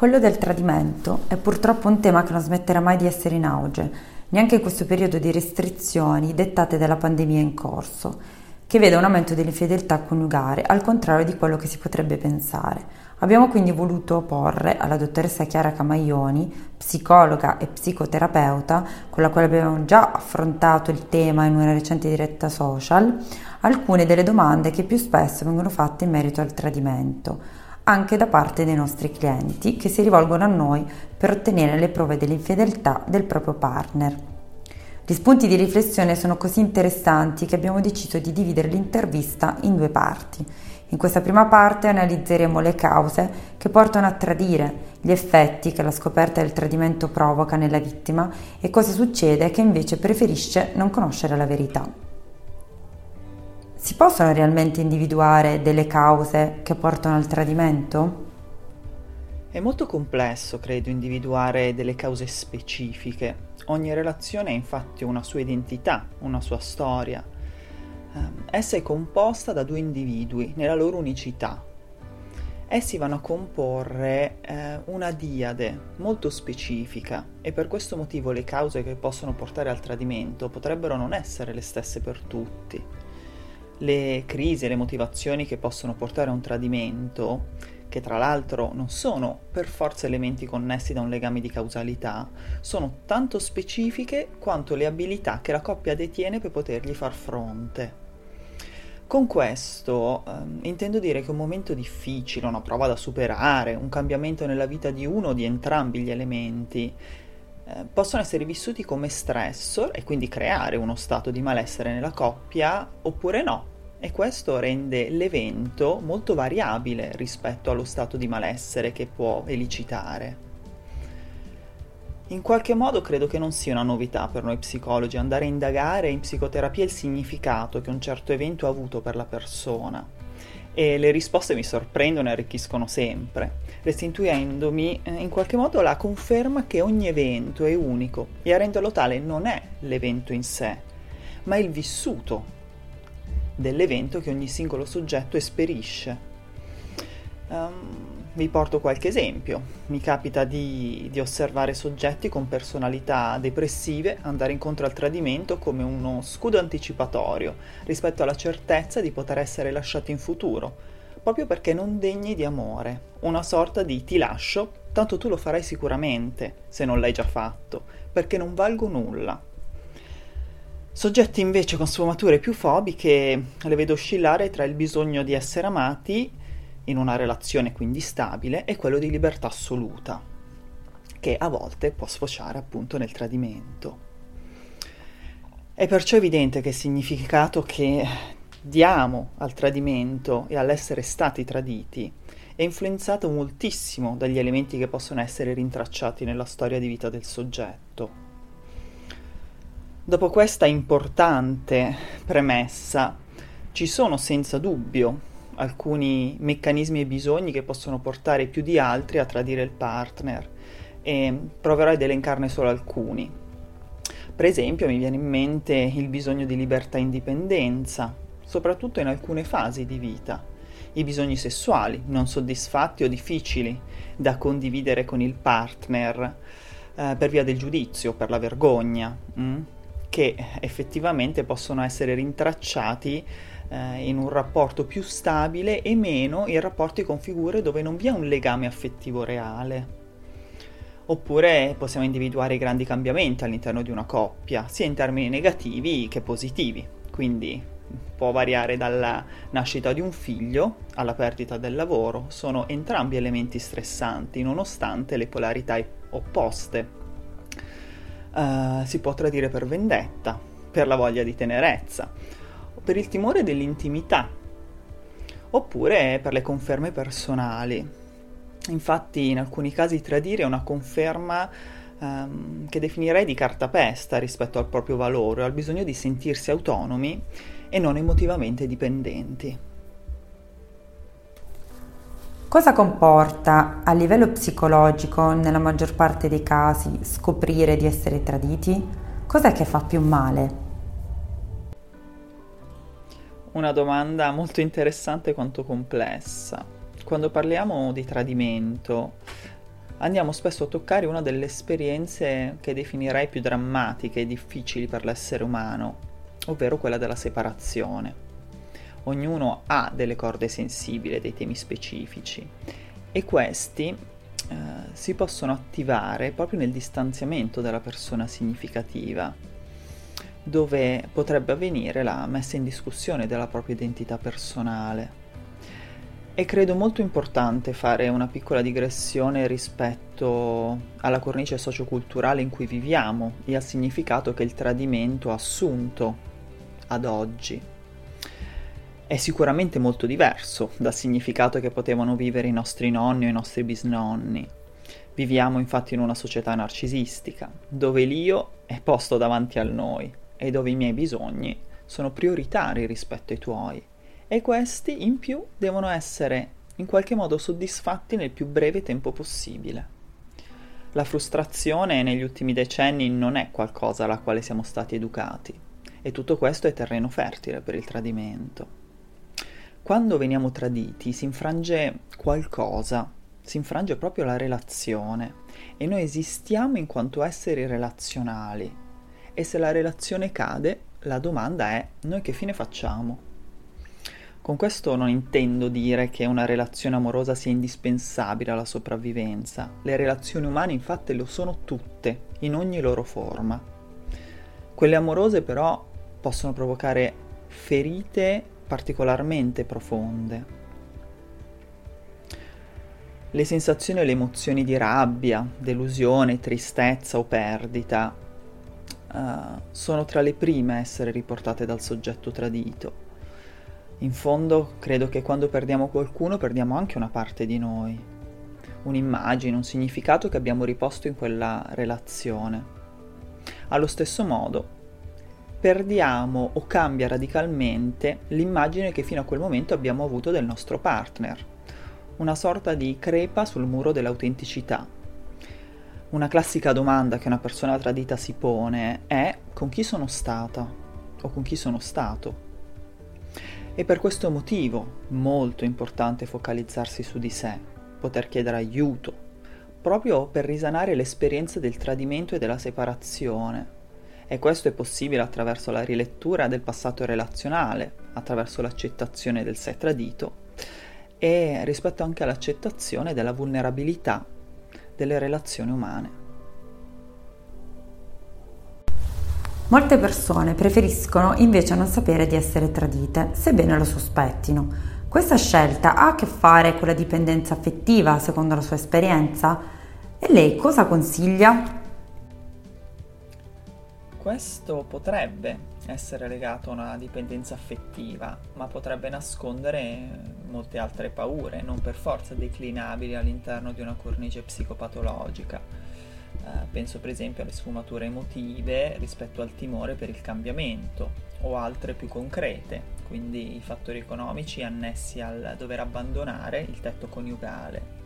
Quello del tradimento è purtroppo un tema che non smetterà mai di essere in auge, neanche in questo periodo di restrizioni dettate dalla pandemia in corso, che vede un aumento dell'infedeltà coniugare, al contrario di quello che si potrebbe pensare. Abbiamo quindi voluto porre alla dottoressa Chiara Camaglioni, psicologa e psicoterapeuta, con la quale abbiamo già affrontato il tema in una recente diretta social, alcune delle domande che più spesso vengono fatte in merito al tradimento anche da parte dei nostri clienti che si rivolgono a noi per ottenere le prove dell'infedeltà del proprio partner. Gli spunti di riflessione sono così interessanti che abbiamo deciso di dividere l'intervista in due parti. In questa prima parte analizzeremo le cause che portano a tradire, gli effetti che la scoperta del tradimento provoca nella vittima e cosa succede che invece preferisce non conoscere la verità. Si possono realmente individuare delle cause che portano al tradimento? È molto complesso, credo, individuare delle cause specifiche. Ogni relazione ha infatti una sua identità, una sua storia. Ehm, essa è composta da due individui nella loro unicità. Essi vanno a comporre eh, una diade molto specifica e per questo motivo le cause che possono portare al tradimento potrebbero non essere le stesse per tutti le crisi le motivazioni che possono portare a un tradimento, che tra l'altro non sono per forza elementi connessi da un legame di causalità, sono tanto specifiche quanto le abilità che la coppia detiene per potergli far fronte. Con questo ehm, intendo dire che un momento difficile, una prova da superare, un cambiamento nella vita di uno o di entrambi gli elementi, eh, possono essere vissuti come stressor e quindi creare uno stato di malessere nella coppia oppure no, e questo rende l'evento molto variabile rispetto allo stato di malessere che può elicitare. In qualche modo credo che non sia una novità per noi psicologi andare a indagare in psicoterapia il significato che un certo evento ha avuto per la persona e le risposte mi sorprendono e arricchiscono sempre, restituendomi eh, in qualche modo la conferma che ogni evento è unico e a renderlo tale non è l'evento in sé, ma il vissuto dell'evento che ogni singolo soggetto esperisce. Um, vi porto qualche esempio. Mi capita di, di, osservare soggetti con personalità depressive andare incontro al tradimento come uno scudo anticipatorio rispetto alla certezza di poter essere lasciati in futuro, proprio perché non degni di amore. Una sorta di ti lascio, tanto tu lo farai sicuramente, se non l'hai già fatto, perché non valgo nulla. Soggetti invece con sfumature più fobiche le vedo oscillare tra il bisogno di essere amati in una relazione quindi stabile e quello di libertà assoluta, che a volte può sfociare appunto nel tradimento. È perciò evidente che il significato che diamo al tradimento e all'essere stati traditi è influenzato moltissimo dagli elementi che possono essere rintracciati nella storia di vita del soggetto. Dopo questa importante premessa, ci sono senza dubbio alcuni meccanismi e bisogni che possono portare più di altri a tradire il partner e proverò ad elencarne solo alcuni. Per esempio mi viene in mente il bisogno di libertà e indipendenza, soprattutto in alcune fasi di vita, i bisogni sessuali non soddisfatti o difficili da condividere con il partner eh, per via del giudizio, per la vergogna. Mm? che effettivamente possono essere rintracciati eh, in un rapporto più stabile e meno in rapporti con figure dove non vi è un legame affettivo reale. Oppure possiamo individuare i grandi cambiamenti all'interno di una coppia, sia in termini negativi che positivi. Quindi può variare dalla nascita di un figlio alla perdita del lavoro, sono entrambi elementi stressanti nonostante le polarità opposte uh, si può tradire per vendetta, per la voglia di tenerezza, per il timore dell'intimità, oppure per le conferme personali. Infatti in alcuni casi tradire è una conferma um, che definirei di cartapesta rispetto al proprio valore, al bisogno di sentirsi autonomi e non emotivamente dipendenti. Cosa comporta a livello psicologico, nella maggior parte dei casi, scoprire di essere traditi? Cos'è che fa più male? Una domanda molto interessante quanto complessa. Quando parliamo di tradimento, andiamo spesso a toccare una delle esperienze che definirei più drammatiche e difficili per l'essere umano, ovvero quella della separazione. Ognuno ha delle corde sensibili, dei temi specifici e questi eh, si possono attivare proprio nel distanziamento della persona significativa, dove potrebbe avvenire la messa in discussione della propria identità personale e credo molto importante fare una piccola digressione rispetto alla cornice socioculturale in cui viviamo e al significato che il tradimento ha assunto ad oggi. È sicuramente molto diverso dal significato che potevano vivere i nostri nonni o i nostri bisnonni. Viviamo infatti in una società narcisistica, dove l'io è posto davanti al noi e dove i miei bisogni sono prioritari rispetto ai tuoi e questi in più devono essere in qualche modo soddisfatti nel più breve tempo possibile. La frustrazione negli ultimi decenni non è qualcosa alla quale siamo stati educati e tutto questo è terreno fertile per il tradimento. Quando veniamo traditi si infrange qualcosa, si infrange proprio la relazione e noi esistiamo in quanto esseri relazionali e se la relazione cade la domanda è noi che fine facciamo? Con questo non intendo dire che una relazione amorosa sia indispensabile alla sopravvivenza. Le relazioni umane infatti lo sono tutte, in ogni loro forma. Quelle amorose però possono provocare ferite particolarmente profonde. Le sensazioni e le emozioni di rabbia, delusione, tristezza o perdita uh, sono tra le prime a essere riportate dal soggetto tradito in fondo credo che quando perdiamo qualcuno perdiamo anche una parte di noi, un'immagine, un significato che abbiamo riposto in quella relazione. Allo stesso modo, perdiamo o cambia radicalmente l'immagine che fino a quel momento abbiamo avuto del nostro partner, una sorta di crepa sul muro dell'autenticità. Una classica domanda che una persona tradita si pone è con chi sono stata o con chi sono stato. E per questo motivo molto importante focalizzarsi su di sé, poter chiedere aiuto, proprio per risanare l'esperienza del tradimento e della separazione. E questo è possibile attraverso la rilettura del passato relazionale, attraverso l'accettazione del sé tradito e rispetto anche all'accettazione della vulnerabilità delle relazioni umane. Molte persone preferiscono invece non sapere di essere tradite, sebbene lo sospettino. Questa scelta ha a che fare con la dipendenza affettiva, secondo la sua esperienza? E lei cosa consiglia? Questo potrebbe essere legato a una dipendenza affettiva, ma potrebbe nascondere molte altre paure, non per forza declinabili all'interno di una cornice psicopatologica. Eh, penso per esempio alle sfumature emotive rispetto al timore per il cambiamento o altre più concrete, quindi i fattori economici annessi al dover abbandonare il tetto coniugale.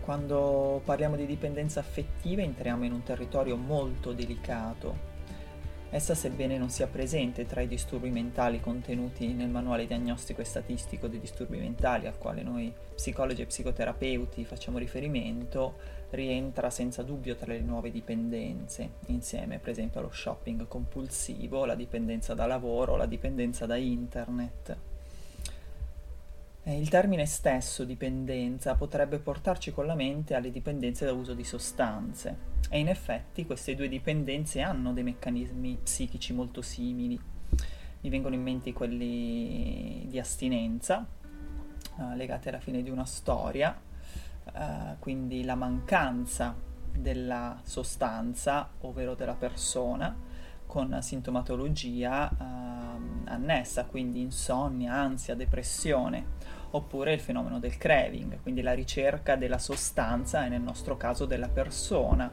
Quando parliamo di dipendenza affettiva entriamo in un territorio molto delicato. Essa, sebbene non sia presente tra i disturbi mentali contenuti nel manuale diagnostico e statistico dei disturbi mentali al quale noi psicologi e psicoterapeuti facciamo riferimento, rientra senza dubbio tra le nuove dipendenze, insieme per esempio allo shopping compulsivo, la dipendenza da lavoro, la dipendenza da internet. Il termine stesso dipendenza potrebbe portarci con la mente alle dipendenze da uso di sostanze e in effetti queste due dipendenze hanno dei meccanismi psichici molto simili. Mi vengono in mente quelli di astinenza, eh, legati alla fine di una storia, eh, quindi la mancanza della sostanza, ovvero della persona, con sintomatologia eh, annessa, quindi insonnia, ansia, depressione, oppure il fenomeno del craving, quindi la ricerca della sostanza e nel nostro caso della persona,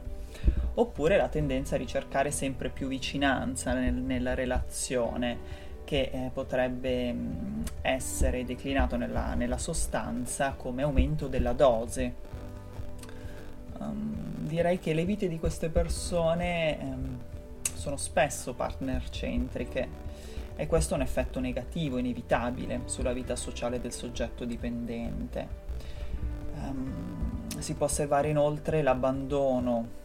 oppure la tendenza a ricercare sempre più vicinanza nel, nella relazione che eh, potrebbe mh, essere declinato nella, nella, sostanza come aumento della dose. Um, direi che le vite di queste persone um, sono spesso partner centriche e questo è un effetto negativo, inevitabile, sulla vita sociale del soggetto dipendente. Um, si può osservare inoltre l'abbandono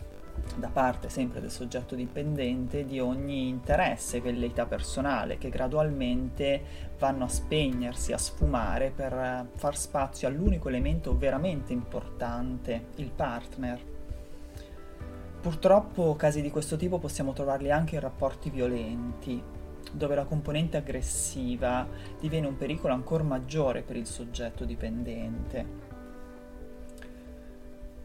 da parte sempre del soggetto dipendente di ogni interesse e velleità personale che gradualmente vanno a spegnersi, a sfumare per far spazio all'unico elemento veramente importante, il partner. Purtroppo casi di questo tipo possiamo trovarli anche in rapporti violenti, dove la componente aggressiva diviene un pericolo ancora maggiore per il soggetto dipendente.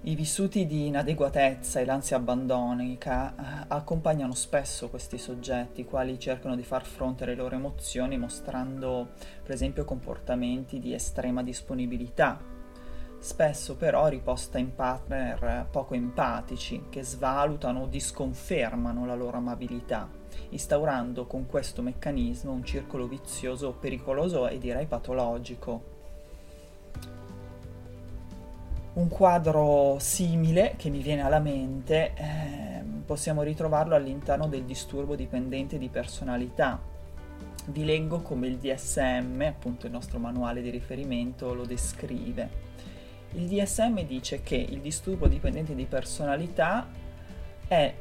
I vissuti di inadeguatezza e l'ansia abbandonica eh, accompagnano spesso questi soggetti, i quali cercano di far fronte alle loro emozioni mostrando, per esempio, comportamenti di estrema disponibilità. Spesso però riposta in partner poco empatici che svalutano o disconfermano la loro amabilità, instaurando con questo meccanismo un circolo vizioso pericoloso e direi patologico un quadro simile che mi viene alla mente eh, possiamo ritrovarlo all'interno del disturbo dipendente di personalità. Vi leggo come il DSM, appunto il nostro manuale di riferimento, lo descrive. Il DSM dice che il disturbo dipendente di personalità è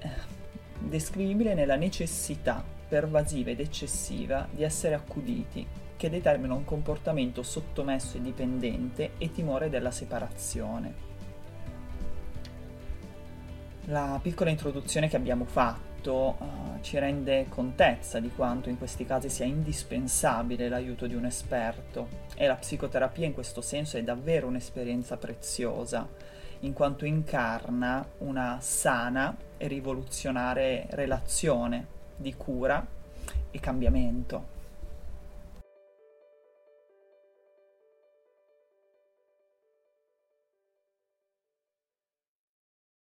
descrivibile nella necessità pervasiva ed eccessiva di essere accuditi, che determina un comportamento sottomesso e dipendente e timore della separazione. La piccola introduzione che abbiamo fatto uh, ci rende contezza di quanto in questi casi sia indispensabile l'aiuto di un esperto e la psicoterapia in questo senso è davvero un'esperienza preziosa, in quanto incarna una sana e rivoluzionaria relazione di cura e cambiamento.